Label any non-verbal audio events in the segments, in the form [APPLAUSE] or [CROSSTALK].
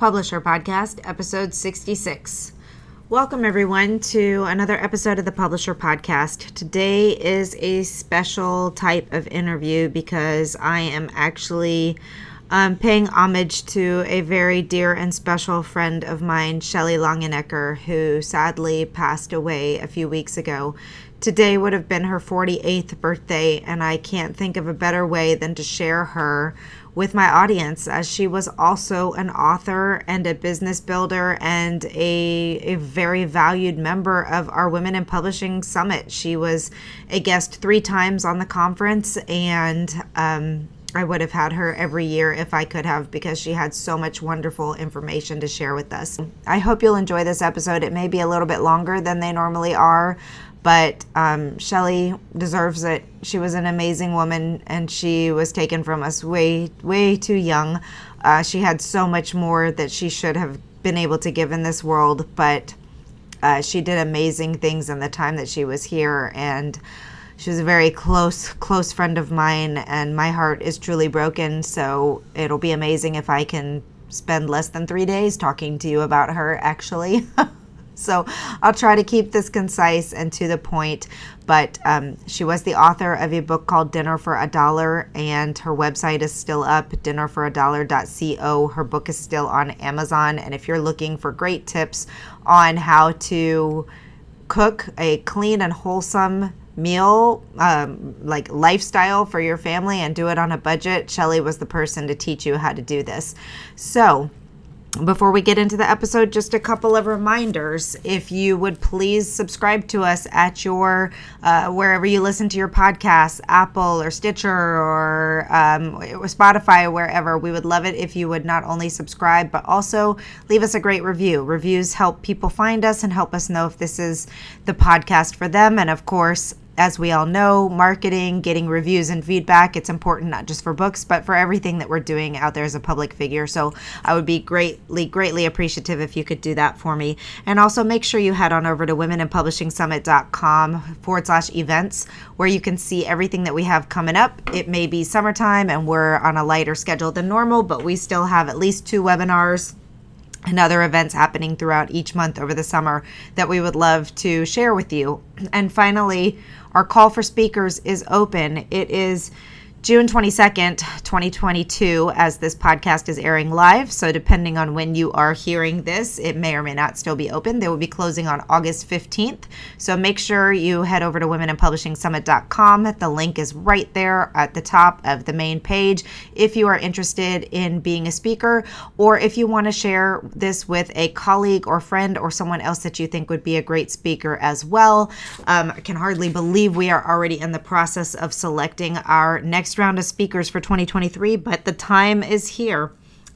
Publish Her Podcast, episode 66. Welcome, everyone, to another episode of the Publish Her Podcast. Today is a special type of interview because I am actually um, paying homage to a very dear and special friend of mine, Shelley Longenecker, who sadly passed away a few weeks ago. Today would have been her 48th birthday, and I can't think of a better way than to share her with my audience as she was also an author and a business builder and a, a very valued member of our Women in Publishing Summit. She was a guest three times on the conference and um, I would have had her every year if I could have because she had so much wonderful information to share with us. I hope you'll enjoy this episode. It may be a little bit longer than they normally are, but um, Shelley deserves it. She was an amazing woman, and she was taken from us way, way too young. Uh, she had so much more that she should have been able to give in this world, but uh, she did amazing things in the time that she was here, and she was a very close, close friend of mine, and my heart is truly broken. So it'll be amazing if I can spend less than three days talking to you about her, actually. [LAUGHS] So I'll try to keep this concise and to the point. But um, she was the author of a book called Dinner for a Dollar, and her website is still up, dinnerforadollar.co. Her book is still on Amazon. And if you're looking for great tips on how to cook a clean and wholesome meal um, like lifestyle for your family and do it on a budget Shelley was the person to teach you how to do this so before we get into the episode, just a couple of reminders. If you would please subscribe to us at your uh, wherever you listen to your podcasts, Apple or Stitcher or um, Spotify, wherever, we would love it if you would not only subscribe but also leave us a great review. Reviews help people find us and help us know if this is the podcast for them. And of course, as we all know, marketing, getting reviews and feedback, it's important not just for books, but for everything that we're doing out there as a public figure. So I would be greatly, greatly appreciative if you could do that for me. And also make sure you head on over to womeninpublishingsummit.com forward slash events, where you can see everything that we have coming up. It may be summertime and we're on a lighter schedule than normal, but we still have at least two webinars and other events happening throughout each month over the summer that we would love to share with you. And finally, our call for speakers is open. It is June 22nd, 2022, as this podcast is airing live. So, depending on when you are hearing this, it may or may not still be open. They will be closing on August 15th. So, make sure you head over to womeninpublishingsummit.com. The link is right there at the top of the main page if you are interested in being a speaker or if you want to share this with a colleague or friend or someone else that you think would be a great speaker as well. Um, I can hardly believe we are already in the process of selecting our next next round of speakers for 2023, but the time is here.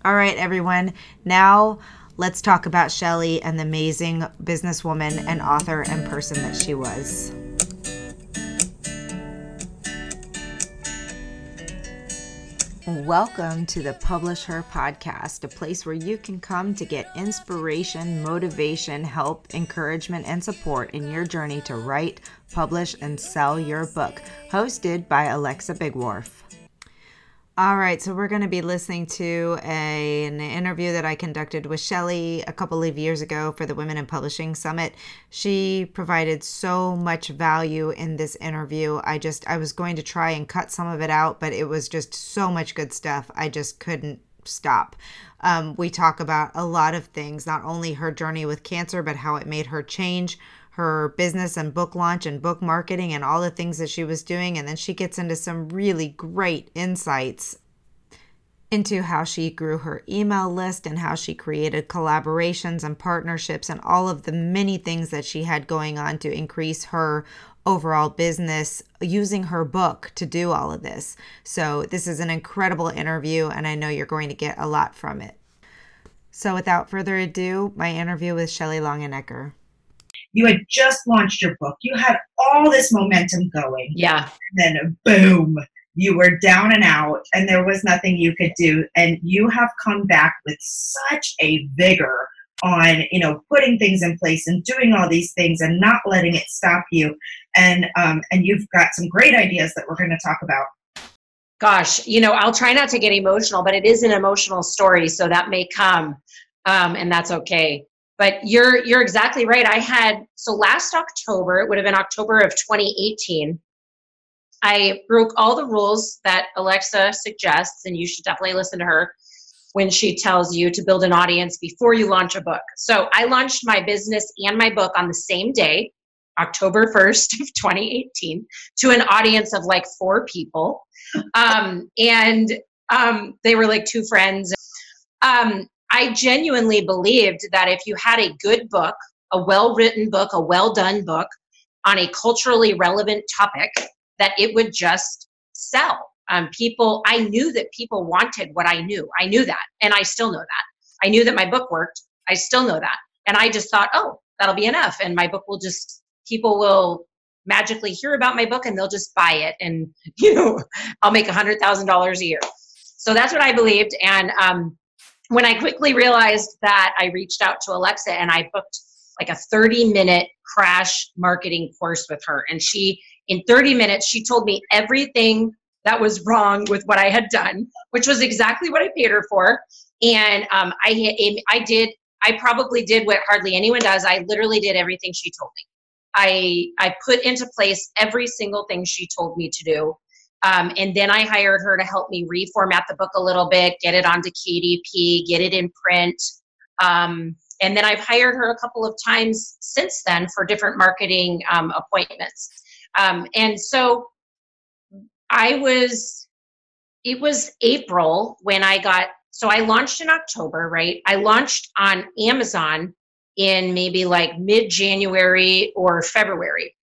All right, everyone. Now let's talk about Shelley and the amazing businesswoman and author and person that she was. Welcome to the Publish Her podcast, a place where you can come to get inspiration, motivation, help, encouragement, and support in your journey to write, publish, and sell your book. Hosted by Alexa Bigwarf. All right, so we're going to be listening to a, an interview that I conducted with Shelley a couple of years ago for the Women in Publishing Summit. She provided so much value in this interview. I just I was going to try and cut some of it out, but it was just so much good stuff. I just couldn't stop. Um, we talk about a lot of things, not only her journey with cancer, but how it made her change her business and book launch and book marketing and all the things that she was doing. And then she gets into some really great insights into how she grew her email list and how she created collaborations and partnerships and all of the many things that she had going on to increase her overall business using her book to do all of this. So, this is an incredible interview, and I know you're going to get a lot from it. So, without further ado, my interview with Shelley Longenecker. You had just launched your book. You had all this momentum going. Yeah. And then boom, you were down and out and there was nothing you could do and you have come back with such a vigor on you know putting things in place and doing all these things and not letting it stop you and um, and you've got some great ideas that we're going to talk about gosh you know i'll try not to get emotional but it is an emotional story so that may come um, and that's okay. But you're you're exactly right. I had so last October, it would have been October of 2018. I broke all the rules that Alexa suggests, and you should definitely listen to her when she tells you to build an audience before you launch a book. So I launched my business and my book on the same day, October 1st of 2018, to an audience of like four people. Um, and um, they were like two friends. Um, I genuinely believed that if you had a good book, a well written book, a well done book on a culturally relevant topic, that it would just sell. Um, people, I knew that people wanted what I knew. I knew that, and I still know that. I knew that my book worked. I still know that, and I just thought, oh, that'll be enough, and my book will just people will magically hear about my book and they'll just buy it, and [LAUGHS] you know, I'll make a hundred thousand dollars a year. So that's what I believed, and um, when I quickly realized that, I reached out to Alexa and I booked like a 30 minute crash marketing course with her, and she in 30 minutes she told me everything that was wrong with what I had done, which was exactly what I paid her for. And um, I, I did, I probably did what hardly anyone does. I literally did everything she told me. I, I put into place every single thing she told me to do. Um, and then I hired her to help me reformat the book a little bit, get it onto KDP, get it in print. Um, and then I've hired her a couple of times since then for different marketing um, appointments. Um, and so I was, it was April when I got, so I launched in October, right? I launched on Amazon in maybe like mid January or February.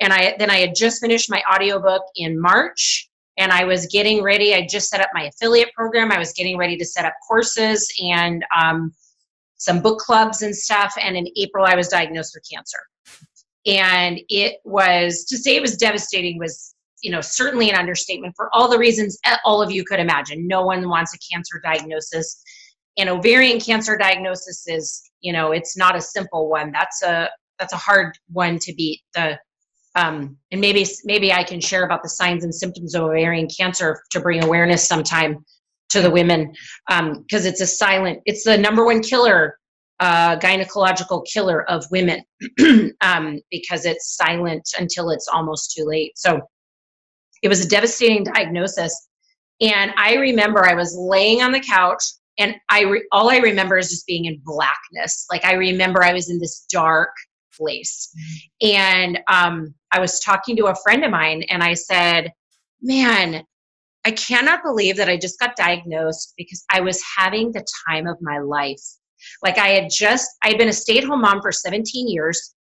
And I then I had just finished my audiobook in March and I was getting ready. I just set up my affiliate program. I was getting ready to set up courses and um, some book clubs and stuff. And in April, I was diagnosed with cancer. And it was to say it was devastating was you know certainly an understatement for all the reasons all of you could imagine no one wants a cancer diagnosis and ovarian cancer diagnosis is you know it's not a simple one that's a that's a hard one to beat the um, and maybe maybe i can share about the signs and symptoms of ovarian cancer to bring awareness sometime to the women because um, it's a silent it's the number one killer uh, gynecological killer of women [CLEARS THROAT] um, because it's silent until it's almost too late so it was a devastating diagnosis. And I remember I was laying on the couch and I re- all I remember is just being in blackness. Like I remember I was in this dark place. And um, I was talking to a friend of mine and I said, Man, I cannot believe that I just got diagnosed because I was having the time of my life. Like I had just, I had been a stay at home mom for 17 years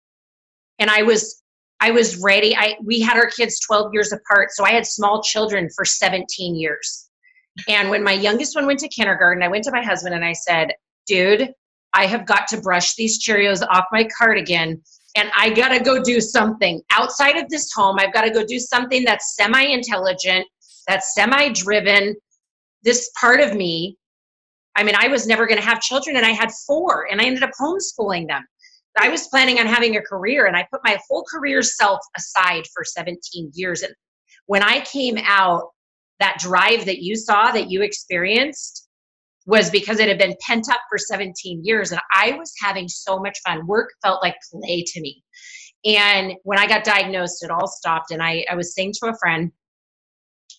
and I was I was ready. I we had our kids 12 years apart, so I had small children for 17 years. And when my youngest one went to kindergarten, I went to my husband and I said, "Dude, I have got to brush these Cheerios off my cardigan and I got to go do something outside of this home. I've got to go do something that's semi-intelligent, that's semi-driven. This part of me I mean, I was never going to have children, and I had four, and I ended up homeschooling them. I was planning on having a career and I put my whole career self aside for 17 years. And when I came out, that drive that you saw, that you experienced, was because it had been pent up for 17 years. And I was having so much fun. Work felt like play to me. And when I got diagnosed, it all stopped. And I, I was saying to a friend,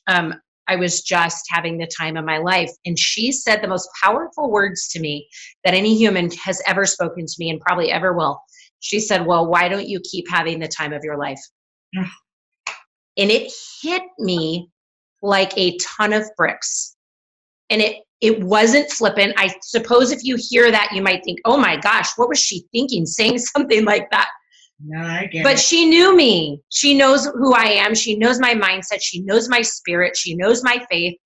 um, I was just having the time of my life. And she said the most powerful words to me that any human has ever spoken to me and probably ever will. She said, Well, why don't you keep having the time of your life? and it hit me like a ton of bricks. And it it wasn't flippant. I suppose if you hear that, you might think, oh my gosh, what was she thinking saying [LAUGHS] something like that? No, I get but it. she knew me. She knows who I am. She knows my mindset. She knows my spirit. She knows my faith.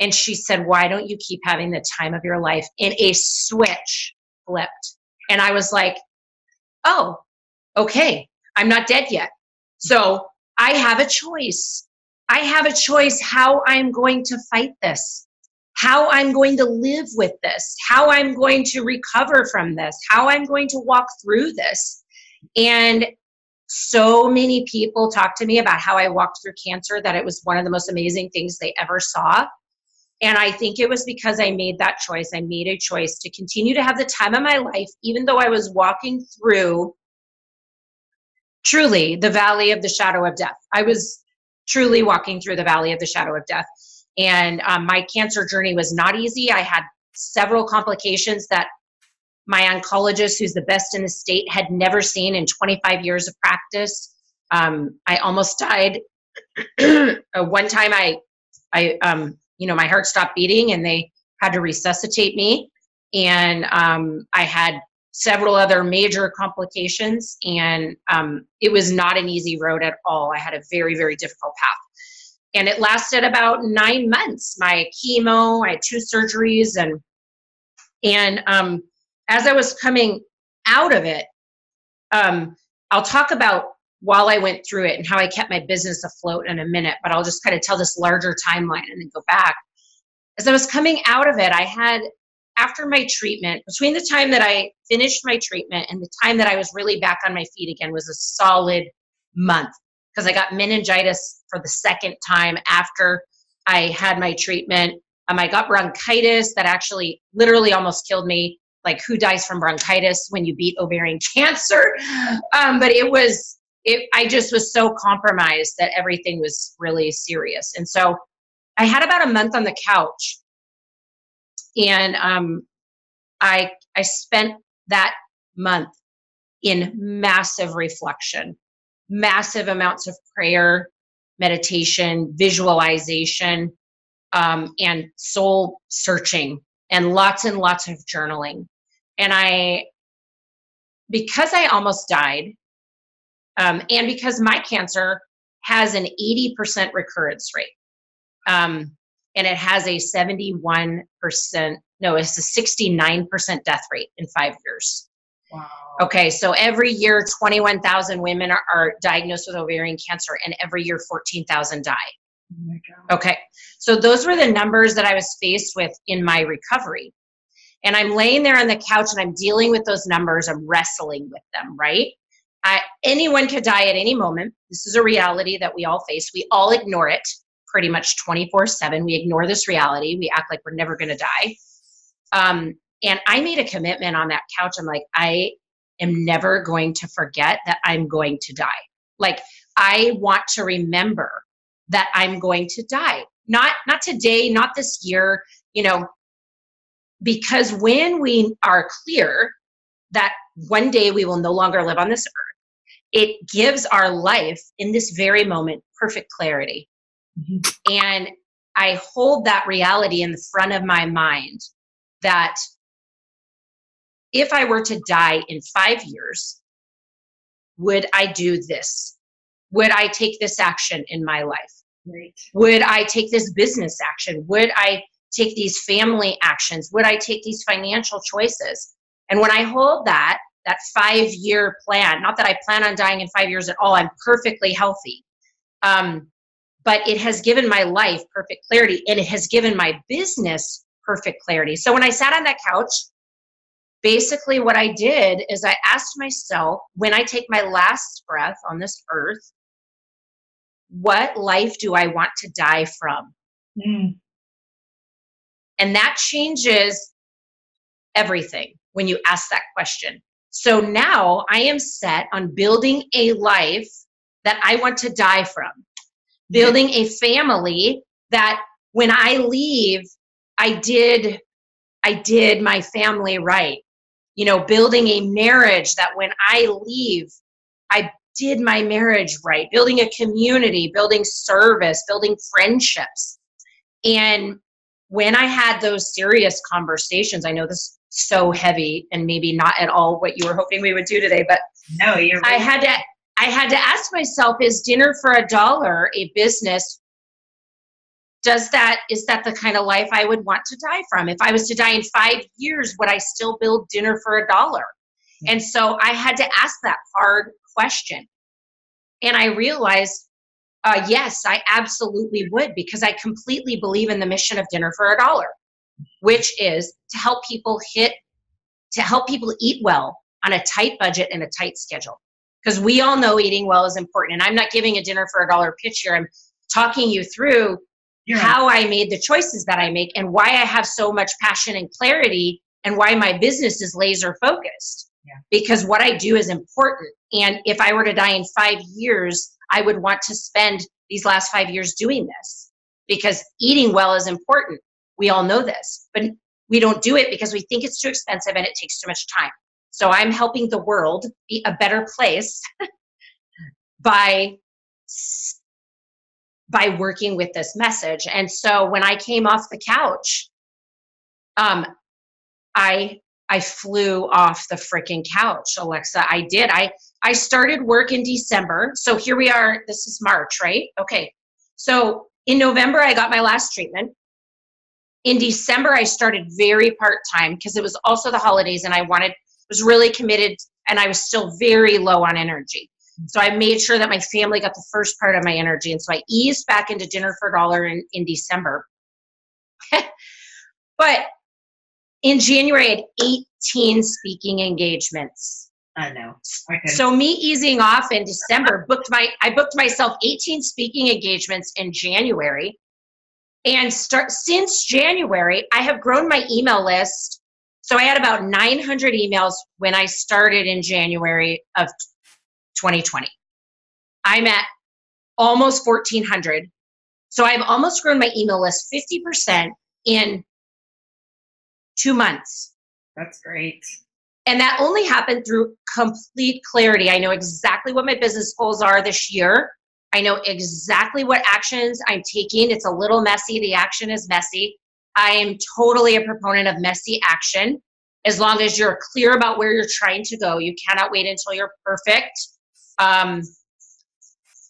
And she said, Why don't you keep having the time of your life? And a switch flipped. And I was like, Oh, okay. I'm not dead yet. So I have a choice. I have a choice how I'm going to fight this, how I'm going to live with this, how I'm going to recover from this, how I'm going to walk through this. And so many people talk to me about how I walked through cancer that it was one of the most amazing things they ever saw. And I think it was because I made that choice. I made a choice to continue to have the time of my life, even though I was walking through truly the valley of the shadow of death. I was truly walking through the valley of the shadow of death. And um, my cancer journey was not easy. I had several complications that my oncologist, who's the best in the state, had never seen in 25 years of practice. Um, I almost died. [CLEARS THROAT] Uh, one time, I, I, um, you know, my heart stopped beating, and they had to resuscitate me. And um, I had several other major complications, and um, it was not an easy road at all. I had a very, very difficult path, and it lasted about nine months. My chemo, I had two surgeries, and and um, as I was coming out of it, um, I'll talk about while I went through it and how I kept my business afloat in a minute, but I'll just kind of tell this larger timeline and then go back. As I was coming out of it, I had, after my treatment, between the time that I finished my treatment and the time that I was really back on my feet again was a solid month because I got meningitis for the second time after I had my treatment. Um, I got bronchitis that actually literally almost killed me. Like who dies from bronchitis when you beat ovarian [LAUGHS] cancer? Um, but it was it i just was so compromised that everything was really serious. And so i had about a month on the couch. And um, i i spent that month in massive reflection massive amounts of prayer meditation visualization um, and soul searching and lots and lots of journaling and I, because I almost died, um, and because my cancer has an 80% recurrence rate, um, and it has a 71%, no, it's a 69% death rate in five years. Wow. Okay, so every year, 21,000 women are, are, diagnosed with ovarian cancer, and every year, 14,000 die. Oh okay, so those were the numbers that I was faced with in my recovery and I'm laying there on the couch and I'm dealing with those numbers. I'm wrestling with them, right? I, anyone could die at any moment. This is a reality that we all face. We all ignore it pretty much 24 7. We ignore this reality. We act like we're never going to die. Um, and I made a commitment on that couch. I'm like, I am never going to forget that I'm going to die. Like, I want to remember that I'm going to die. Not not today, not this year, you know, because when we are clear that one day we will no longer live on this earth, it gives our life in this very moment perfect clarity. Mm-hmm. And I hold that reality in the front of my mind that if I were to die in five years, would I do this? Would I take this action in my life? Right. Would I take this business action? Would I take these family actions? Would I take these financial choices? And when I hold that, that five year plan, not that I plan on dying in five years at all, I'm perfectly healthy. Um, but it has given my life perfect clarity and it has given my business perfect clarity. So when I sat on that couch, basically what I did is I asked myself when I take my last breath on this earth, what life do I want to die from? Mm. And that changes everything when you ask that question. So now I am set on building a life that I want to die from, building a family that when I leave, I did I did my family right. You know, building a marriage that when I leave, I did my marriage right, building a community, building service, building friendships. And when I had those serious conversations, I know this is so heavy and maybe not at all what you were hoping we would do today, but no, you're right. I had to I had to ask myself, is dinner for a dollar a business? Does that is that the kind of life I would want to die from? If I was to die in five years, would I still build dinner for a dollar? Mm-hmm. And so I had to ask that hard question. And I realized uh, yes, I absolutely would because I completely believe in the mission of Dinner for a Dollar, which is to help people hit, to help people eat well on a tight budget and a tight schedule. Because we all know eating well is important. And I'm not giving a dinner for a dollar pitch here. I'm talking you through You're how I made the choices that I make and why I have so much passion and clarity and why my business is laser focused. Yeah. Because what I do is important. And if I were to die in five years, I would want to spend these last five years doing this because eating well is important. We all know this, but we don't do it because we think it's too expensive and it takes too much time. So I'm helping the world be a better place [LAUGHS] by by working with this message. And so when I came off the couch, um, I I flew off the freaking couch, Alexa. I did. I I started work in December. So here we are. This is March, right? Okay. So in November, I got my last treatment. In December, I started very part time because it was also the holidays, and I wanted was really committed, and I was still very low on energy. So I made sure that my family got the first part of my energy, and so I eased back into dinner for a dollar in, in December. [LAUGHS] but in January, I had 18 speaking engagements. I know. I. So me easing off in December booked my I booked myself 18 speaking engagements in January. And start since January, I have grown my email list. So I had about 900 emails when I started in January of 2020. I'm at almost 1400. So I've almost grown my email list 50% in 2 months. That's great. And that only happened through complete clarity. I know exactly what my business goals are this year. I know exactly what actions I'm taking. It's a little messy. The action is messy. I am totally a proponent of messy action. As long as you're clear about where you're trying to go, you cannot wait until you're perfect. Um,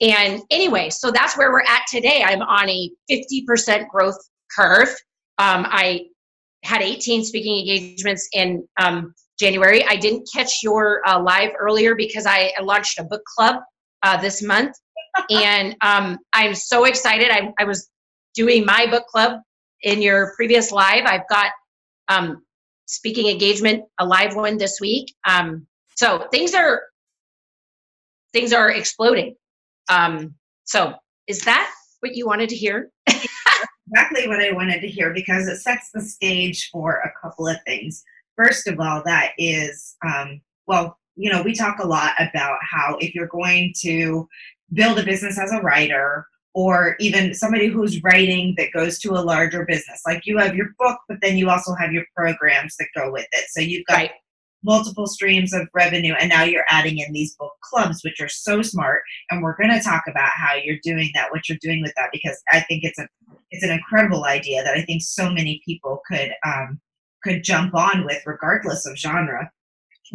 and anyway, so that's where we're at today. I'm on a 50% growth curve. Um, I had 18 speaking engagements in um, January. I didn't catch your uh, live earlier because I launched a book club uh, this month, [LAUGHS] and um, I'm so excited. I, I, was doing my book club in your previous live. I've got um, speaking engagement, a live one this week. Um, so things are things are exploding. Um, so is that what you wanted to hear? [LAUGHS] exactly what I wanted to hear because it sets the stage for a couple of things. First of all, that is, um, well, you know, we talk a lot about how if you're going to build a business as a writer, or even somebody who's writing that goes to a larger business, like you have your book, but then you also have your programs that go with it. So you've got Right. Multiple streams of revenue, and now you're adding in these book clubs, which are so smart. And we're going to talk about how you're doing that, what you're doing with that, because I think it's a it's an incredible idea that I think so many people could um, could jump on with, regardless of genre.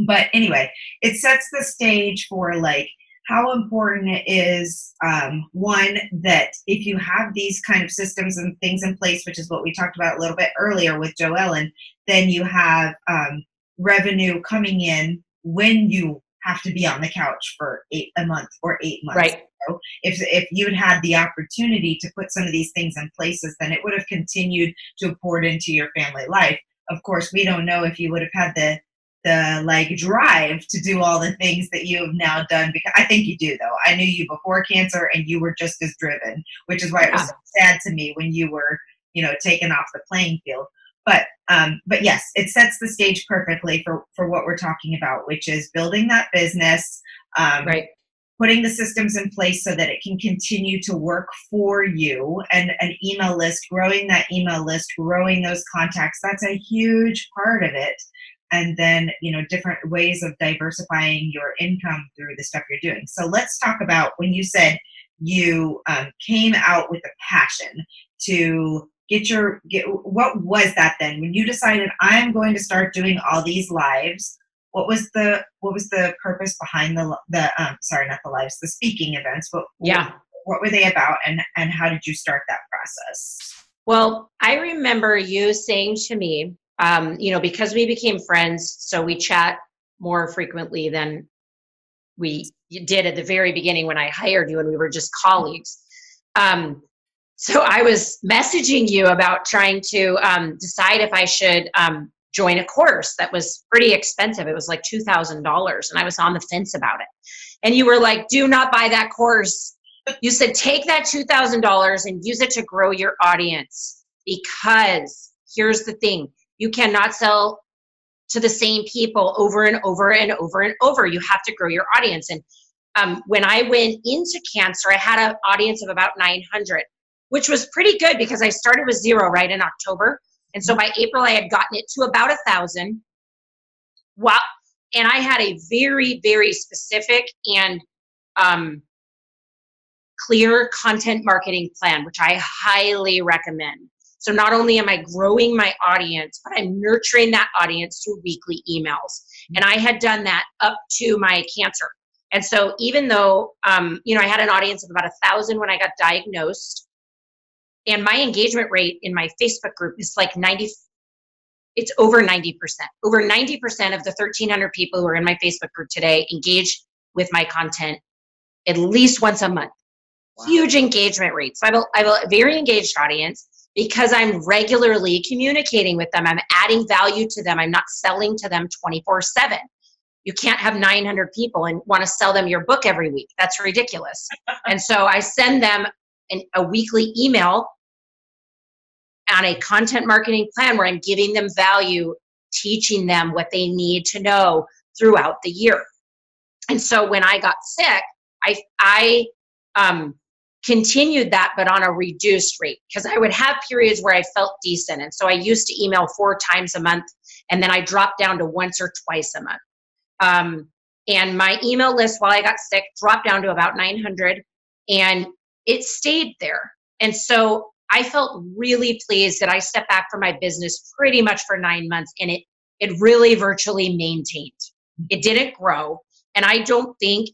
But anyway, it sets the stage for like how important it is um, one that if you have these kind of systems and things in place, which is what we talked about a little bit earlier with Joe Ellen, then you have um, revenue coming in when you have to be on the couch for eight a month or eight months Right. if if you'd had the opportunity to put some of these things in places, then it would have continued to pour into your family life. Of course, we don't know if you would have had the the like drive to do all the things that you have now done because I think you do though. I knew you before cancer and you were just as driven, which is why it was so sad to me when you were, you know, taken off the playing field. But um, but yes, it sets the stage perfectly for for what we're talking about, which is building that business, um, Right. putting the systems in place so that it can continue to work for you and an email list growing that email list growing those contacts that's a huge part of it and then you know different ways of diversifying your income through the stuff you're doing so let's talk about when you said you um, came out with a passion to get your get what was that then when you decided i'm going to start doing all these lives what was the what was the purpose behind the the um sorry not the lives the speaking events but Yeah. what were they about and and how did you start that process Well, I remember you saying to me, um, you know, because we became friends, so we chat more frequently than we did at the very beginning when I hired you and we were just colleagues. Um, so I was messaging you about trying to um, decide if I should um, join a course that was pretty expensive. It was like $2,000, and I was on the fence about it. And you were like, do not buy that course. you said take that $2,000 and use it to grow your audience because here's the thing you cannot sell to the same people over and over and over and over. You have to grow your audience. And um, when I went into cancer, I had an audience of about 900, which was pretty good because I started with zero right in October. And so by April, I had gotten it to about a thousand. Wow. And I had a very, very specific and um, clear content marketing plan, which I highly recommend. So not only am I growing my audience, but I'm nurturing that audience through weekly emails. And I had done that up to my cancer. And so even though, um, you know, I had an audience of about a thousand when I got diagnosed, and my engagement rate in my Facebook group is like 90, it's over 90%. Over 90% of the 1,300 people who are in my Facebook group today engage with my content at least once a month. Wow. Huge engagement rates. So I have, a, I have a very engaged audience because I'm regularly communicating with them. I'm adding value to them. I'm not selling to them 24 7. You can't have 900 people and want to sell them your book every week. That's ridiculous. [LAUGHS] and so I send them an, a weekly email on a content marketing plan where I'm giving them value, teaching them what they need to know throughout the year. And so when I got sick, I I um, continued that, but on a reduced rate because I would have periods where I felt decent. And so I used to email four times a month, and then I dropped down to once or twice a month. Um, and my email list while I got sick dropped down to about 900, and it stayed there. And so I felt really pleased that I stepped back from my business pretty much for nine months, and it it really virtually maintained. It didn't grow, and I don't think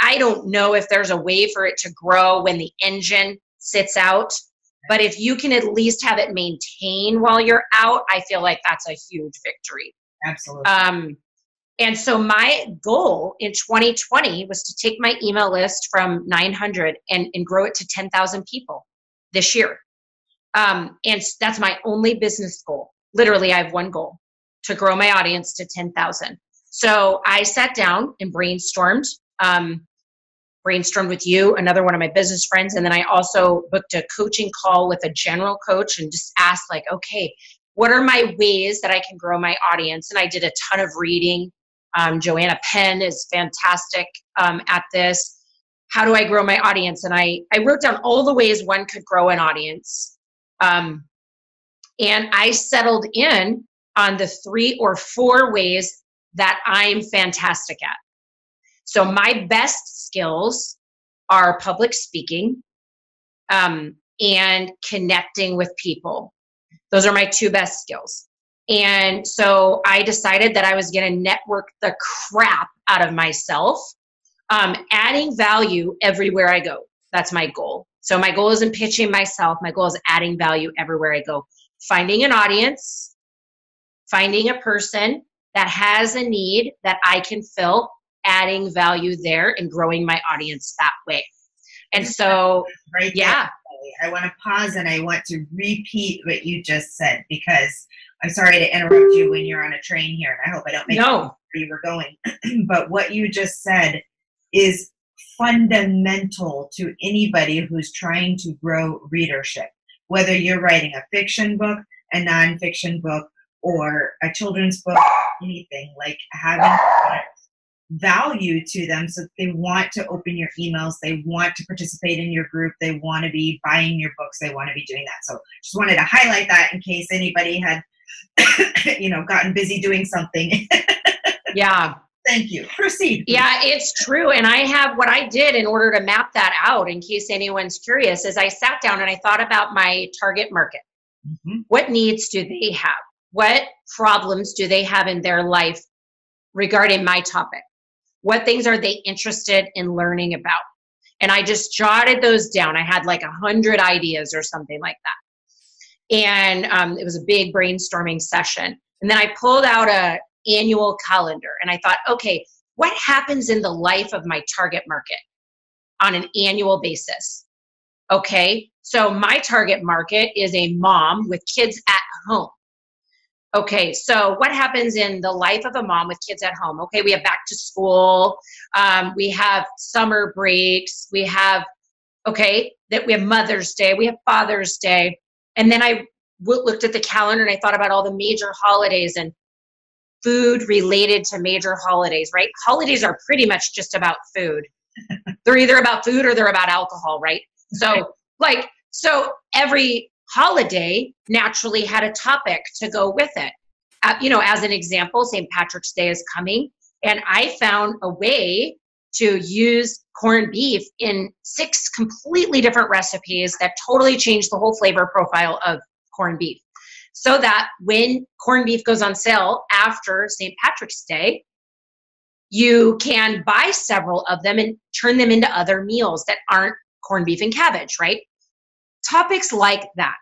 I don't know if there's a way for it to grow when the engine sits out. But if you can at least have it maintain while you're out, I feel like that's a huge victory. Absolutely. Um, and so my goal in 2020 was to take my email list from 900 and, and grow it to 10,000 people this year. Um, and that's my only business goal. Literally, I have one goal to grow my audience to 10,000. So I sat down and brainstormed um, brainstormed with you, another one of my business friends, and then I also booked a coaching call with a general coach and just asked, like, okay, what are my ways that I can grow my audience? And I did a ton of reading. Um, Joanna Penn is fantastic um, at this. How do I grow my audience? And I, I wrote down all the ways one could grow an audience. Um, and I settled in on the three or four ways that I'm fantastic at. So my best skills are public speaking um, and connecting with people. Those are my two best skills. And so I decided that I was going to network the crap out of myself, um, adding value everywhere I go. That's my goal. So my goal isn't pitching myself. My goal is adding value everywhere I go. Finding an audience, finding a person that has a need that I can fill, adding value there and growing my audience that way. And so, right yeah. I want to pause and I want to repeat what you just said because I'm sorry to interrupt you when you're on a train here, and I hope I don't make no. where you were going. [CLEARS THROAT] but what you just said is fundamental to anybody who's trying to grow readership. Whether you're writing a fiction book, a nonfiction book, or a children's book, anything like having value to them so they want to open your emails they want to participate in your group they want to be buying your books they want to be doing that so just wanted to highlight that in case anybody had [COUGHS] you know gotten busy doing something [LAUGHS] yeah thank you proceed yeah it's true and i have what i did in order to map that out in case anyone's curious is i sat down and i thought about my target market mm-hmm. what needs do they have what problems do they have in their life regarding my topic what things are they interested in learning about? And I just jotted those down. I had like a hundred ideas or something like that. And um, it was a big brainstorming session. And then I pulled out a annual calendar and I thought, okay, what happens in the life of my target market on an annual basis? Okay, so my target market is a mom with kids at home. Okay, so what happens in the life of a mom with kids at home? Okay, we have back to school, um, we have summer breaks, we have Okay, that we have Mother's Day, we have Father's Day. And then I looked at the calendar and I thought about all the major holidays and food related to major holidays, right? Holidays are pretty much just about food. [LAUGHS] they're either about food or they're about alcohol, right? So, like, so every holiday naturally had a topic to go with it. Uh, you know, as an example, St. Patrick's Day is coming, and I found a way to use corned beef in six completely different recipes that totally changed the whole flavor profile of corned beef. So that when corned beef goes on sale after St. Patrick's Day, you can buy several of them and turn them into other meals that aren't corned beef and cabbage, right? Topics like that.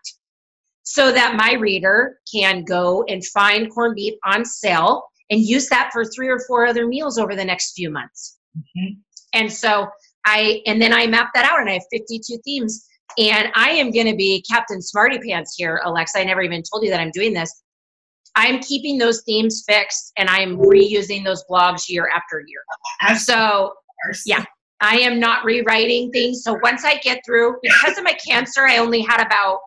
So that my reader can go and find corned beef on sale and use that for three or four other meals over the next few months. Mm-hmm. And so I, and then I map that out and I have 52 themes. And I am going to be Captain Smarty Pants here, Alexa. I never even told you that I'm doing this. I'm keeping those themes fixed and I'm reusing those blogs year after year. So, yeah, I am not rewriting things. So once I get through, because of my cancer, I only had about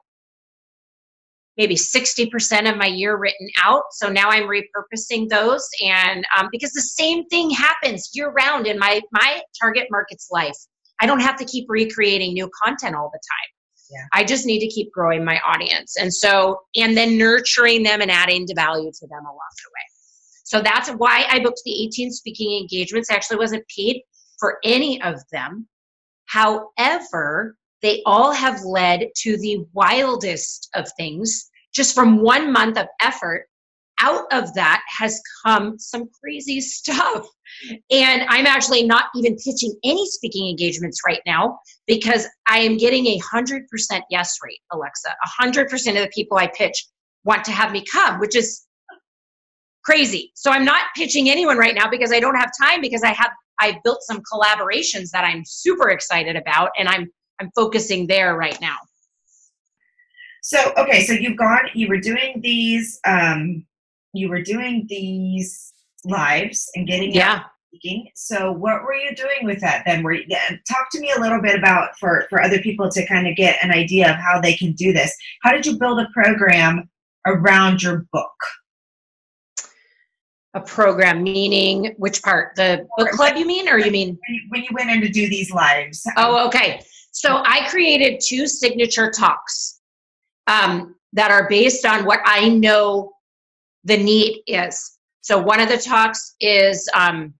maybe 60% of my year written out. So now I'm repurposing those. And um, because the same thing happens year round in my, my target market's life, I don't have to keep recreating new content all the time. Yeah. I just need to keep growing my audience. And so, and then nurturing them and adding the value to them along the way. So that's why I booked the 18 speaking engagements. I actually wasn't paid for any of them. However, they all have led to the wildest of things. Just from one month of effort, out of that has come some crazy stuff. And I'm actually not even pitching any speaking engagements right now because I am getting a 100% yes rate, Alexa. 100% of the people I pitch want to have me come, which is crazy. So I'm not pitching anyone right now because I don't have time because I have I've built some collaborations that I'm super excited about and I'm I'm focusing there right now. So okay, so you've gone you were doing these um you were doing these lives and getting yeah speaking. So what were you doing with that then? Were you, talk to me a little bit about for for other people to kind of get an idea of how they can do this. How did you build a program around your book? a program meaning which part the book club you mean or you mean when you went in to do these lives oh okay so i created two signature talks um, that are based on what i know the need is. So one of the talks is um,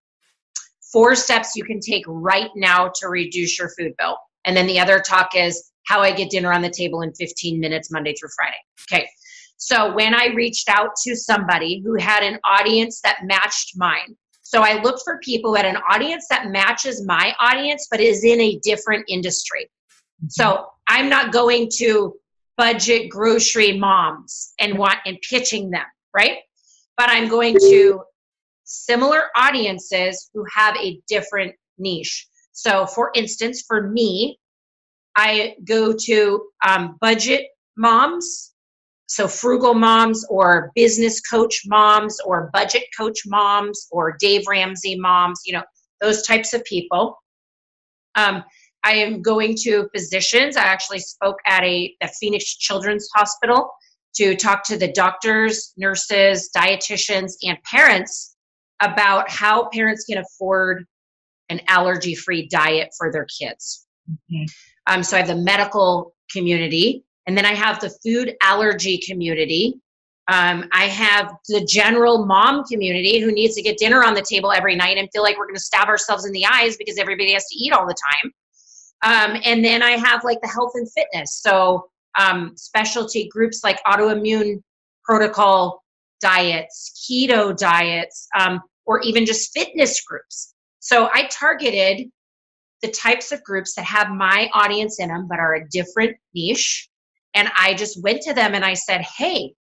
four steps you can take right now to reduce your food bill. And then the other talk is how i get dinner on the table in 15 minutes monday through friday. Okay. So when I reached out to somebody who had an audience that matched mine, so I looked for people at an audience that matches my audience, but is in a different industry. Mm-hmm. So I'm not going to budget grocery moms and want and pitching them, right? But I'm going to similar audiences who have a different niche. So, for instance, for me, I go to um, budget moms so, frugal moms or business coach moms or budget coach moms or Dave Ramsey moms, you know, those types of people. Um, I am going to physicians. I actually spoke at a at Phoenix Children's Hospital to talk to the doctors, nurses, dietitians, and parents about how parents can afford an allergy free diet for their kids. Mm-hmm. Um, so I have the medical community and then I have the food allergy community. Um, I have the general mom community who needs to get dinner on the table every night and feel like we're going to stab ourselves in the eyes because everybody has to eat all the time. Um, and then I have like the health and fitness. So um, specialty groups like autoimmune protocol diets, keto diets, um, or even just fitness groups. So I targeted the types of groups that have my audience in them but are a different niche and I just went to them and I said, Hey,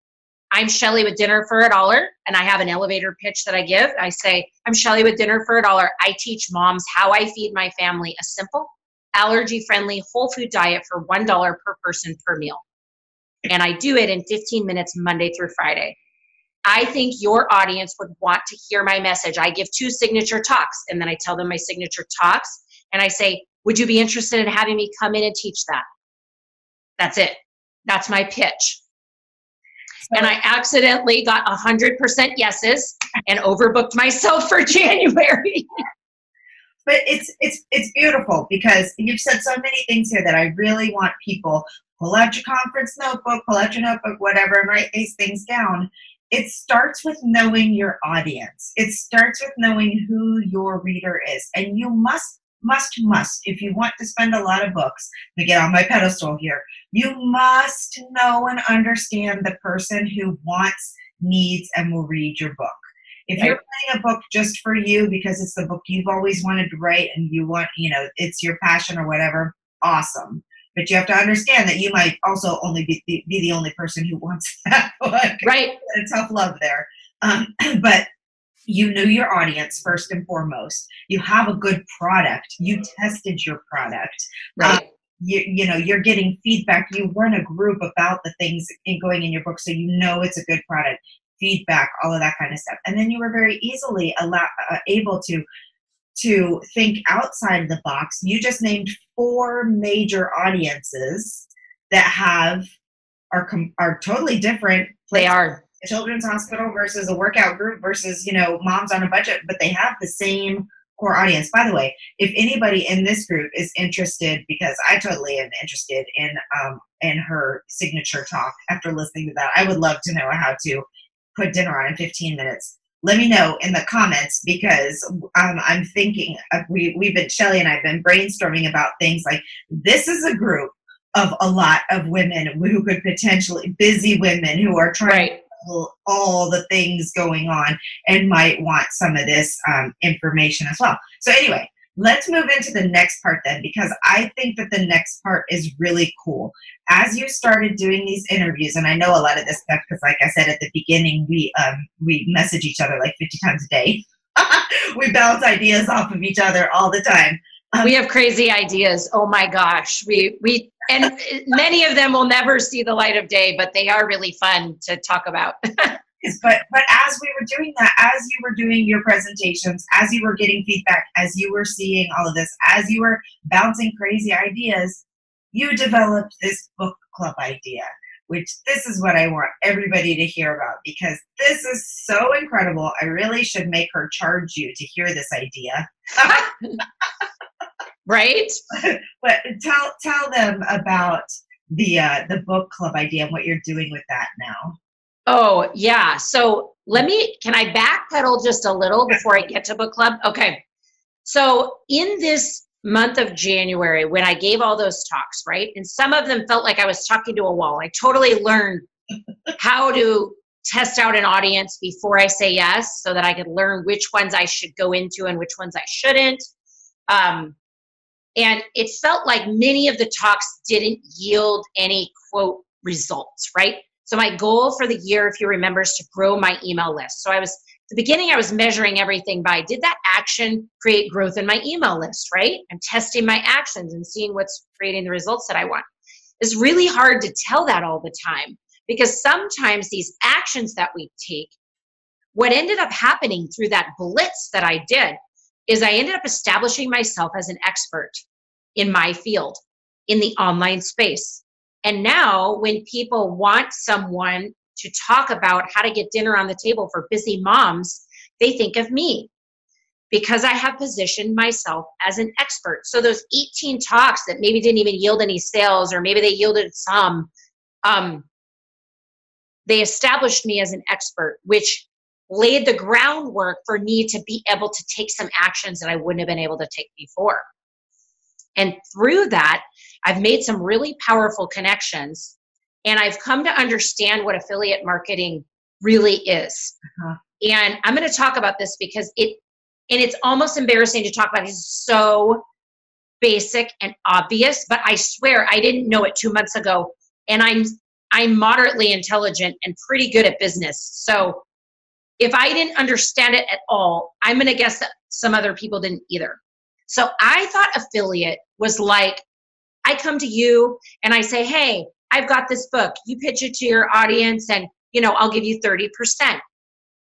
I'm Shelly with Dinner for a Dollar. And I have an elevator pitch that I give. I say, I'm Shelly with Dinner for a Dollar. I teach moms how I feed my family a simple, allergy friendly, whole food diet for $1 per person per meal. And I do it in 15 minutes Monday through Friday. I think your audience would want to hear my message. I give two signature talks and then I tell them my signature talks and I say, Would you be interested in having me come in and teach that? That's it. That's my pitch. So, and I accidentally got 100% yeses and overbooked myself for [LAUGHS] January. But it's it's it's beautiful because you've said so many things here that I really want people pull out your conference notebook, pull out your notebook, whatever, and write these things down. It starts with knowing your audience. It starts with knowing who your reader is. And you must, must, must, if you want to spend a lot of books, to get on my pedestal here, you must know and understand the person who wants, needs, and will read your book. If you're writing a book just for you because it's the book you've always wanted to write and you want, you know, it's your passion or whatever, awesome. But you have to understand that you might also only be, be, be the only person who wants [LAUGHS] that book. Right. [LAUGHS] A tough love there. Um, [CLEARS THROAT] but you knew your audience first and foremost. You have a good product. You tested your product. Right. Um, you, you know you're getting feedback you run a group about the things in going in your book so you know it's a good product feedback, all of that kind of stuff. And then you were very easily allow, uh, able to to think outside the box. You just named four major audiences that have are com- are totally different. They are a children's hospital versus a workout group versus you know moms on a budget, but they have the same core audience. By the way, if anybody in this group is interested, because I totally am interested in um, in her signature talk after listening to that, I would love to know how to put dinner on in 15 minutes let me know in the comments because um, I'm thinking of, we we've been Shelly and I've been brainstorming about things like this is a group of a lot of women who could potentially busy women who are trying right. all the things going on and might want some of this um, information as well. So anyway, let's move into the next part then because i think that the next part is really cool. As you started doing these interviews and i know a lot of this stuff because like i said at the beginning we um, we message each other like 50 times a day. [LAUGHS] We bounce ideas off of each other all the time. Um, we have crazy ideas. Oh my gosh. We we and many of them will never see the light of day but they are really fun to talk about [LAUGHS] but but as we were doing that as you were doing your presentations as you were getting feedback as you were seeing all of this as you were bouncing crazy ideas you developed this book club idea which this is what i want everybody to hear about because this is so incredible. I really should make her charge you to hear this idea. [LAUGHS] Right? [LAUGHS] But tell tell them about the uh, the book club idea and what you're doing with that now Oh, yeah. So let me, can I backpedal just a little before I get to book club? Okay. So in this month of January, when I gave all those talks, right? And some of them felt like I was talking to a wall. I totally learned [LAUGHS] how to test out an audience before I say yes so that I could learn which ones I should go into and which ones I shouldn't. Um, and it felt like many of the talks didn't yield any quote results, right? So my goal for the year, if you remember, is to grow my email list. So I was the beginning, I was measuring everything by did that action create growth in my email list, right? I'm testing my actions and seeing what's creating the results that I want. It's really hard to tell that all the time because sometimes these actions that we take, what ended up happening through that blitz that I did is I ended up establishing myself as an expert in my field in the online space. And now, when people want someone to talk about how to get dinner on the table for busy moms, they think of me because I have positioned myself as an expert. So, those 18 talks that maybe didn't even yield any sales, or maybe they yielded some, um, they established me as an expert, which laid the groundwork for me to be able to take some actions that I wouldn't have been able to take before. And through that, I've made some really powerful connections and I've come to understand what affiliate marketing really is. Uh-huh. And I'm going to talk about this because it, and it's almost embarrassing to talk about. It's so basic and obvious, but I swear I didn't know it two months ago. And I'm, I'm moderately intelligent and pretty good at business. So if I didn't understand it at all, I'm going to guess that some other people didn't either. So I thought affiliate was like I come to you and I say, hey, I've got this book. You pitch it to your audience and, you know, I'll give you 30%,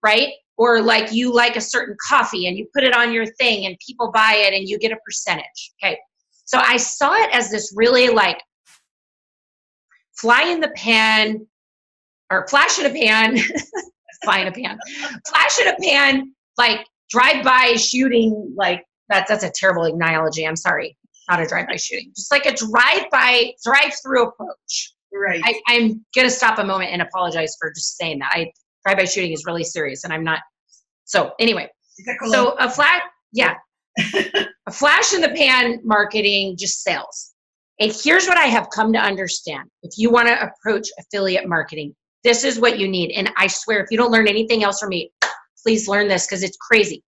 right? Or like you like a certain coffee and you put it on your thing and people buy it and you get a percentage. Okay. So I saw it as this really like fly in the pan or flash in a pan, [LAUGHS] fly in a pan, flash in a pan, like drive by shooting. Like that's that's a terrible analogy. I'm sorry, not a drive by shooting, just like a drive by drive through approach. Right. I, I'm gonna stop a moment and apologize for just saying that. I drive by shooting is really serious, and I'm not. So anyway, so a flat, yeah, [LAUGHS] a flash in the pan marketing, just sales. And here's what I have come to understand. If you want to approach affiliate marketing, this is what you need. And I swear, if you don't learn anything else from me, please learn this because it's crazy.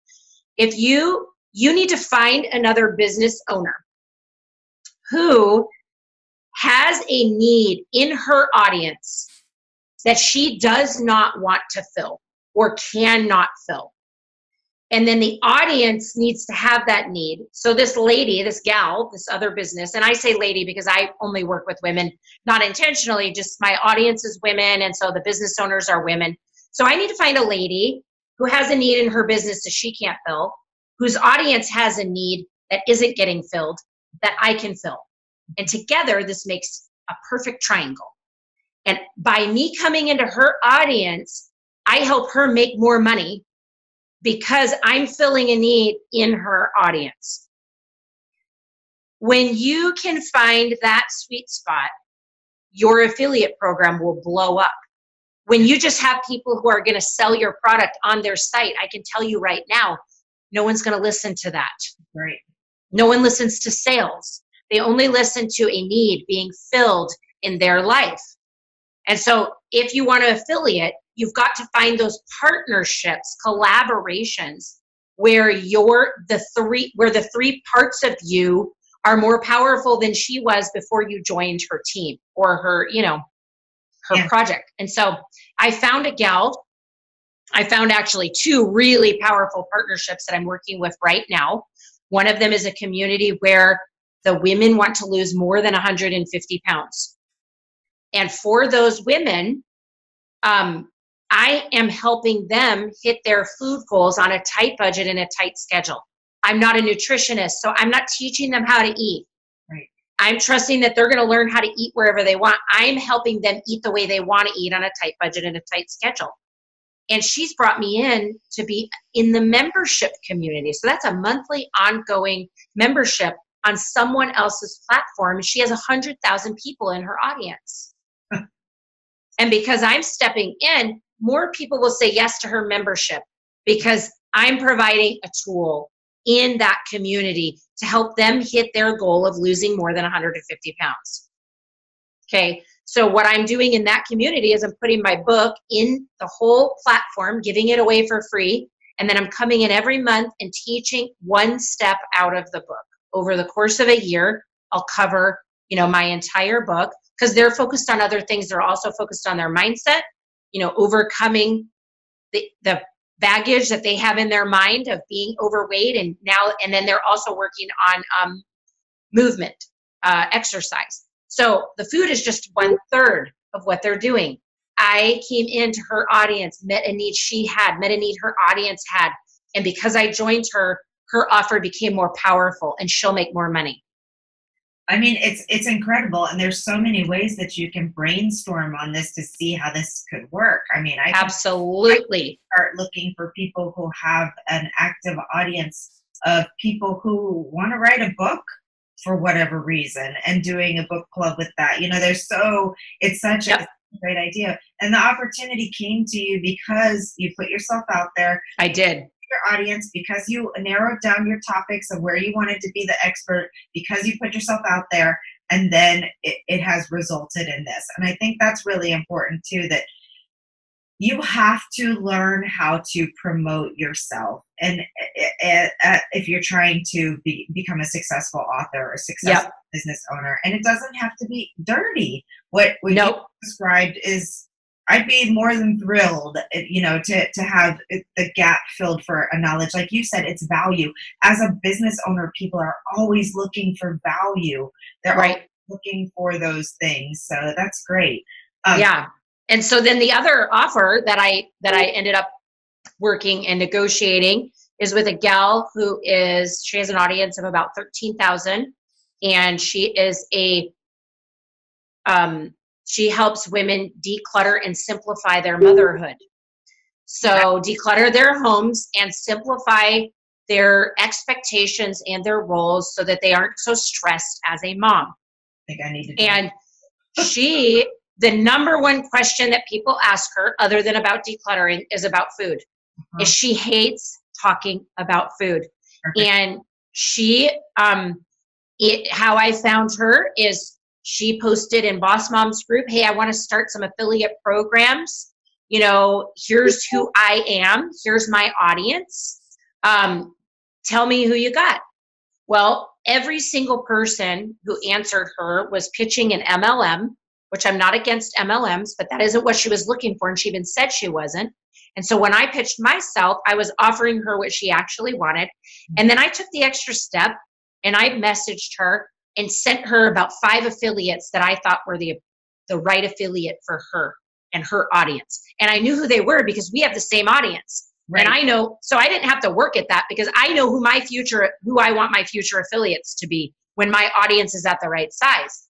If you you need to find another business owner who has a need in her audience that she does not want to fill or cannot fill. And then the audience needs to have that need. So, this lady, this gal, this other business, and I say lady because I only work with women, not intentionally, just my audience is women. And so the business owners are women. So, I need to find a lady who has a need in her business that she can't fill, whose audience has a need that isn't getting filled that I can fill. And together, this makes a perfect triangle. And by me coming into her audience, I help her make more money because I'm filling a need in her audience. When you can find that sweet spot, your affiliate program will blow up. When you just have people who are going to sell your product on their site, I can tell you right now, no one's going to listen to that. Right. No one listens to sales. They only listen to a need being filled in their life. And so if you want to affiliate, you've got to find those partnerships, collaborations where you're the three where the three parts of you are more powerful than she was before you joined her team or her, you know, her yeah. project. And so I found a gal. I found actually two really powerful partnerships that I'm working with right now. One of them is a community where the women want to lose more than 150 pounds. And for those women, um, I am helping them hit their food goals on a tight budget and a tight schedule. I'm not a nutritionist, so I'm not teaching them how to eat. Right. I'm trusting that they're going to learn how to eat wherever they want. I'm helping them eat the way they want to eat on a tight budget and a tight schedule. And she's brought me in to be in the membership community. So that's a monthly ongoing membership on someone else's platform. She has 100,000 people in her audience. [LAUGHS] and because I'm stepping in, more people will say yes to her membership because I'm providing a tool in that community to help them hit their goal of losing more than 150 pounds. Okay, so what I'm doing in that community is I'm putting my book in the whole platform, giving it away for free, and then I'm coming in every month and teaching one step out of the book. Over the course of a year, I'll cover, you know, my entire book because they're focused on other things. They're also focused on their mindset you know overcoming the the baggage that they have in their mind of being overweight and now and then they're also working on um, movement uh, exercise so the food is just one third of what they're doing. I came into her audience met a need she had met a need her audience had and because i joined her her offer became more powerful and she'll make more money. I mean, it's it's incredible, and there's so many ways that you can brainstorm on this to see how this could work. I mean, I absolutely. start looking for people who have an active audience of people who want to write a book for whatever reason, and doing a book club with that. You know, there's so it's such yep. a great idea, and the opportunity came to you because you put yourself out there. I did your audience because you narrowed down your topics of where you wanted to be the expert because you put yourself out there and then it, it has resulted in this and i think that's really important too that you have to learn how to promote yourself and uh, uh, if you're trying to be, become a successful author or successful yep. business owner and it doesn't have to be dirty what, what nope. you described is I'd be more than thrilled, eh, you know, to, to have the gap filled for a knowledge. Like you said, it's value. As a business owner, people are always looking for value. They're right. looking for those things. So that's great. Um, yeah. And so then the other offer that I that I ended up working and negotiating is with a gal who is she has an audience of about thirteen thousand, and she is a um, she helps women declutter and simplify their motherhood. So declutter their homes and simplify their expectations and their roles so that they aren't so stressed as a mom. I think I need to. And she, the number one question that people ask her, other than about decluttering, is about food. Uh-huh. Is she hates talking about food, Perfect. and she, um, it how I found her is she posted in Boss Moms group, "Hey, I want to start some affiliate programs. You know, here's who I am. Here's my audience. Um, tell me who you got." Well, every single person who answered her was pitching an MLM, which I'm not against MLMs, but that isn't what she was looking for, and she even said she wasn't. And so when I pitched myself, I was offering her what she actually wanted. And then I took the extra step and I messaged her and sent her about five affiliates that I thought were the the right affiliate for her and her audience. And I knew who they were because we have the same audience. Right. And I know, so I didn't have to work at that because I know who my future, who I want my future affiliates to be when my audience is at the right size.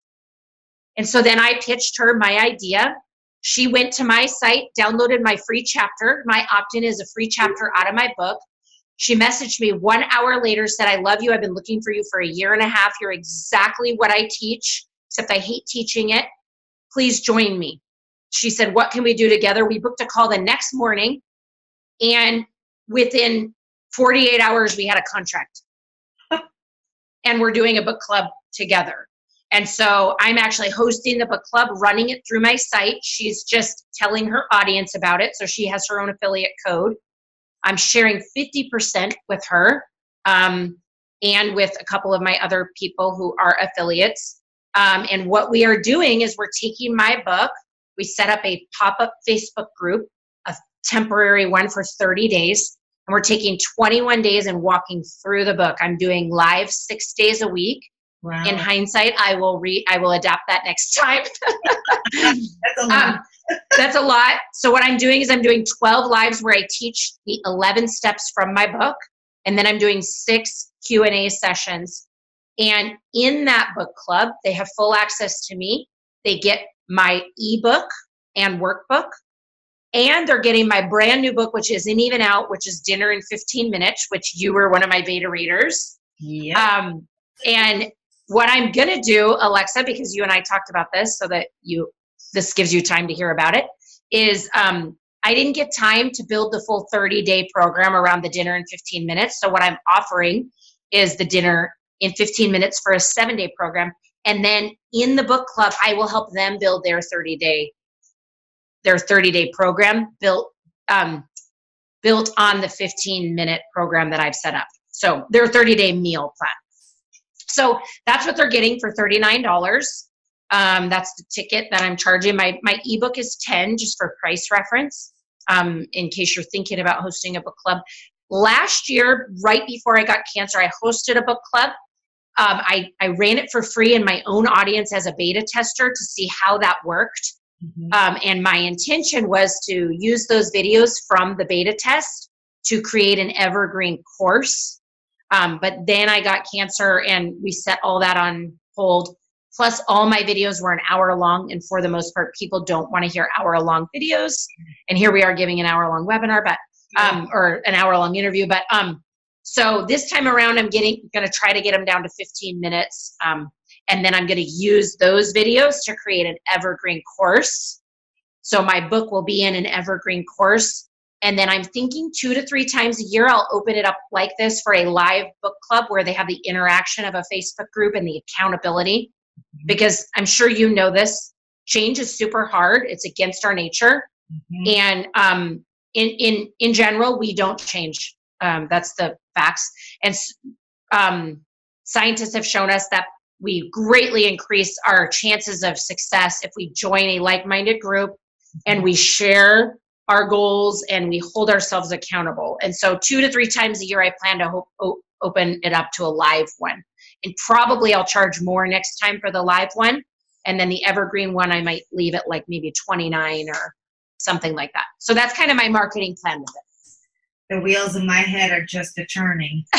And so then I pitched her my idea. She went to my site, downloaded my free chapter. My opt in is a free chapter out of my book. She messaged me one hour later, said, I love you. I've been looking for you for a year and a half. You're exactly what I teach, except I hate teaching it. Please join me. She said, What can we do together? We booked a call the next morning, and within 48 hours, we had a contract. [LAUGHS] and we're doing a book club together. And so I'm actually hosting the book club, running it through my site. She's just telling her audience about it. So she has her own affiliate code. I'm sharing 50% with her um, and with a couple of my other people who are affiliates. Um, and what we are doing is we're taking my book, we set up a pop up Facebook group, a temporary one for 30 days. And we're taking 21 days and walking through the book. I'm doing live six days a week wow. in hindsight i will re i will adapt that next time [LAUGHS] That's a lot. um, that's a lot so what i'm doing is i'm doing 12 lives where i teach the 11 steps from my book and then i'm doing six q&a sessions and in that book club they have full access to me they get my ebook and workbook and they're getting my brand new book which isn't even out which is dinner in 15 minutes which you were one of my beta readers yeah. um, and what I'm gonna do, Alexa, because you and I talked about this, so that you this gives you time to hear about it, is um, I didn't get time to build the full 30 day program around the dinner in 15 minutes. So what I'm offering is the dinner in 15 minutes for a seven day program, and then in the book club, I will help them build their 30 day their 30 day program built um, built on the 15 minute program that I've set up. So their 30 day meal plan. So that's what they're getting for $39. Um, that's the ticket that I'm charging. My, my ebook is 10 just for price reference, um, in case you're thinking about hosting a book club. Last year, right before I got cancer, I hosted a book club. Um, I, I ran it for free in my own audience as a beta tester to see how that worked. Mhm. Um, and my intention was to use those videos from the beta test to create an evergreen course. Um, but then I got cancer and we set all that on hold. Plus, all my videos were an hour long. And for the most part, people don't want to hear hour long videos. And here we are giving an hour long webinar, but um, or an hour long interview. But um, so this time around, I'm getting going to try to get them down to 15 minutes. Um, and then I'm going to use those videos to create an evergreen course. So my book will be in an evergreen course. And then I'm thinking two to three times a year, I'll open it up like this for a live book club where they have the interaction of a Facebook group and the accountability. Because I'm sure you know this change is super hard, it's against our nature. Mhm. And um, in, in, in general, we don't change. Um, that's the facts. And um, scientists have shown us that we greatly increase our chances of success if we join a like minded group and we share our goals and we hold ourselves accountable. And so, two to three times a year, I plan to ho- open it up to a live one. And probably I'll charge more next time for the live one. And then the evergreen one, I might leave it like maybe 29 or something like that. So, that's kind of my marketing plan with it. The wheels in my head are just a churning. [LAUGHS]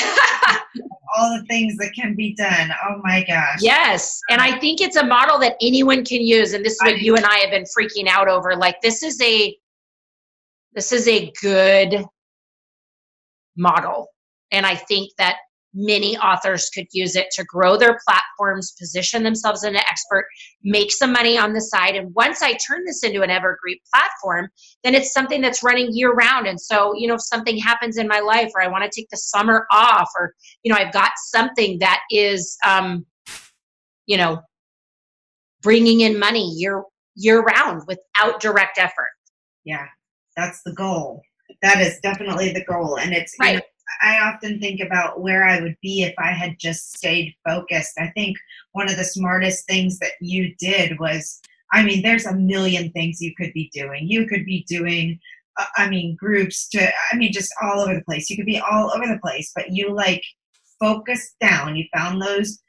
all the things that can be done. Oh my gosh. Yes. And I think it's a model that anyone can use. And this is what you and I have been freaking out over. Like this is a this is a good model. And I think that many authors could use it to grow their platforms, position themselves as an expert, make some money on the side. And once I turn this into an evergreen platform, then it's something that's running year round. And so, you know, if something happens in my life or I want to take the summer off or, you know, I've got something that is, um, you know, bringing in money year year round without direct effort. Yeah, that's the goal. That is definitely the goal. And it's, right. You know, I often think about where I would be if I had just stayed focused. I think one of the smartest things that you did was, I mean, there's a million things you could be doing. You could be doing, uh, I mean, groups to, I mean, just all over the place. You could be all over the place, but you like focused down. You found those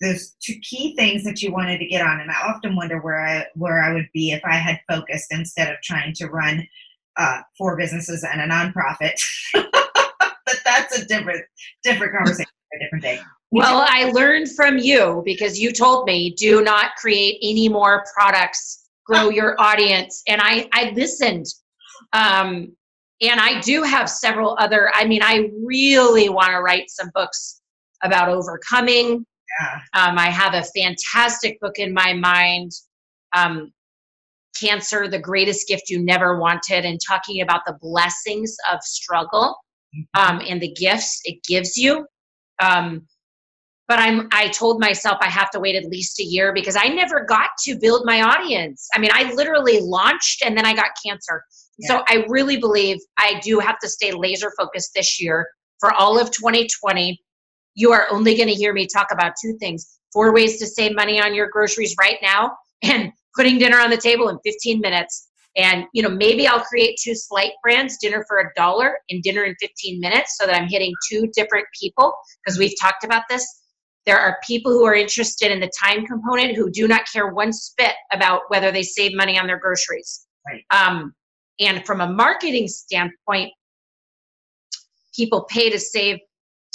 those two key things that you wanted to get on and i often wonder where i where i would be if i had focused instead of trying to run uh, four businesses and a nonprofit [LAUGHS] but that's a different different conversation a different day. Well, I learned from you because you told me do not create any more products, grow [LAUGHS] your audience, and I I listened. Um, and I do have several other. I mean, I really want to write some books about overcoming. Yeah. Um, I have a fantastic book in my mind. Um, cancer, the greatest gift you never wanted, and talking about the blessings of struggle um, and the gifts it gives you. Um, but I'm I told myself I have to wait at least a year because I never got to build my audience. I mean, I literally launched and then I got cancer. Yeah. So I really believe I do have to stay laser focused this year for all of 2020. You are only going to hear me talk about two things four ways to save money on your groceries right now [LAUGHS] and putting dinner on the table in 15 minutes and you know, maybe I'll create two slight brands, dinner for a dollar and dinner in 15 minutes, so that I'm hitting two different people. Because we've talked about this. There are people who are interested in the time component who do not care one spit about whether they save money on their groceries. Right. Um, and from a marketing standpoint, people pay to save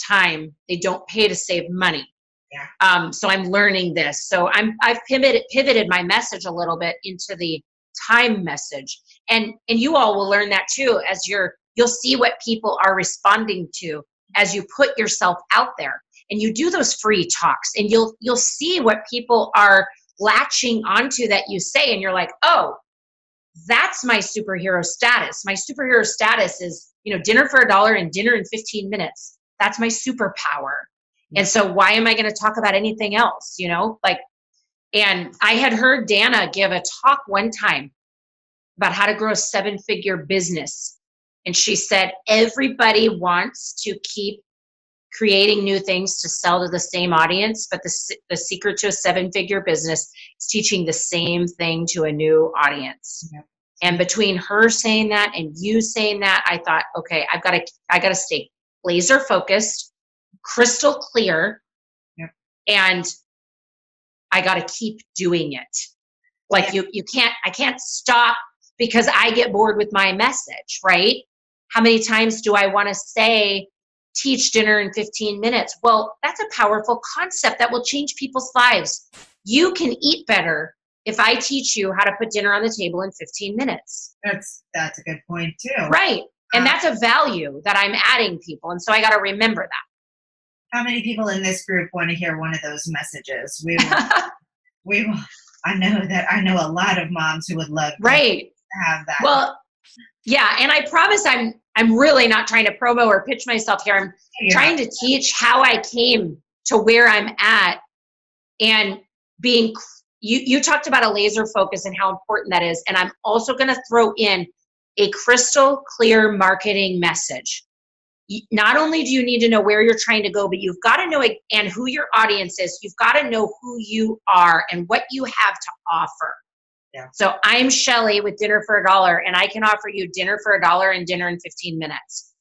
time; they don't pay to save money. Yeah. Um, so I'm learning this. So I'm I've pivoted pivoted my message a little bit into the time message. And and you all will learn that too as you're you'll see what people are responding to as you put yourself out there. And you do those free talks and you'll you'll see what people are latching onto that you say and you're like oh that's my superhero status. My superhero status is you know dinner for a dollar and dinner in 15 minutes. That's my superpower and so why am i going to talk about anything else you know like and I had heard Dana give a talk one time about how to grow a seven figure business. And she said, everybody wants to keep creating new things to sell to the same audience, but the, the secret to a seven figure business is teaching the same thing to a new audience. Yep. And between her saying that and you saying that, I thought, okay, I've got to, I got to stay laser focused, crystal clear, yep. and I got to keep doing it. Like you, you can't, I can't stop because I get bored with my message, right? How many times do I want to say, teach dinner in 15 minutes? Well, that's a powerful concept that will change people's lives. You can eat better if I teach you how to put dinner on the table in 15 minutes. That's that's a good point too. Right. And uh, that's a value that I'm adding people. And so I got to remember that how many people in this group want to hear one of those messages? We [LAUGHS] will, we will, I know that I know a lot of moms who would love right. to have that. Well, yeah, and I promise I'm I'm really not trying to promo or pitch myself here. I'm yeah. trying to teach how I came to where I'm at and being you you talked about a laser focus and how important that is and I'm also going to throw in a crystal clear marketing message not only do you need to know where you're trying to go, but you've got to know and who your audience is. You've got to know who you are and what you have to offer. Yeah. So I'm Shelly with Dinner for a Dollar, and I can offer you dinner for a dollar and dinner in 15 minutes.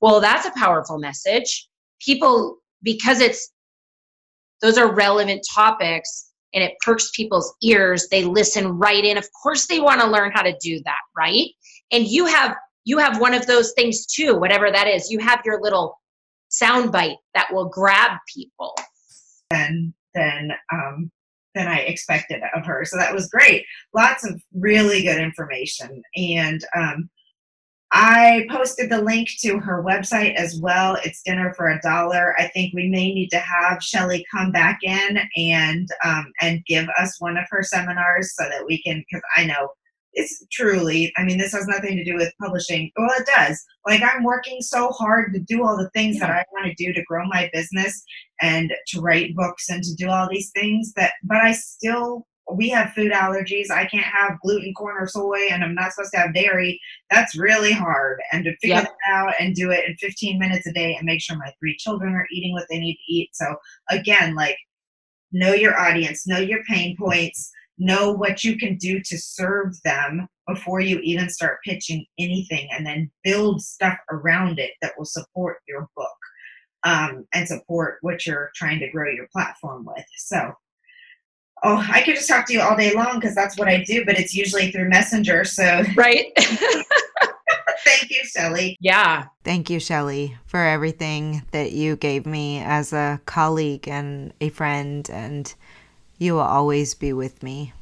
Well, that's a powerful message. People, because it's those are relevant topics and it perks people's ears, they listen right in. Of course, they want to learn how to do that, right? And you have you have one of those things too, whatever that is. You have your little soundbite that will grab people. Than than um, than I expected of her. So that was great. Lots of really good information. And um, I posted the link to her website as well. It's dinner for a dollar. I think we may need to have Shelly come back in and um, and give us one of her seminars so that we can because I know it's truly i mean this has nothing to do with publishing well it does like i'm working so hard to do all the things yeah. that i want to do to grow my business and to write books and to do all these things that but i still we have food allergies. I can't have gluten, corn, or soy, and I'm not supposed to have dairy. That's really hard. And to figure yep. that out and do it in 15 minutes a day and make sure my three children are eating what they need to eat. So, again, like, know your audience, know your pain points, know what you can do to serve them before you even start pitching anything, and then build stuff around it that will support your book. Um, and support what you're trying to grow your platform with. So, oh, I could just talk to you all day long because that's what I do, but it's usually through Messenger. So, [LAUGHS] right. Thank you, Shelly. Yeah. Thank you, Shelly, for everything that you gave me as a colleague and a friend, and you will always be with me.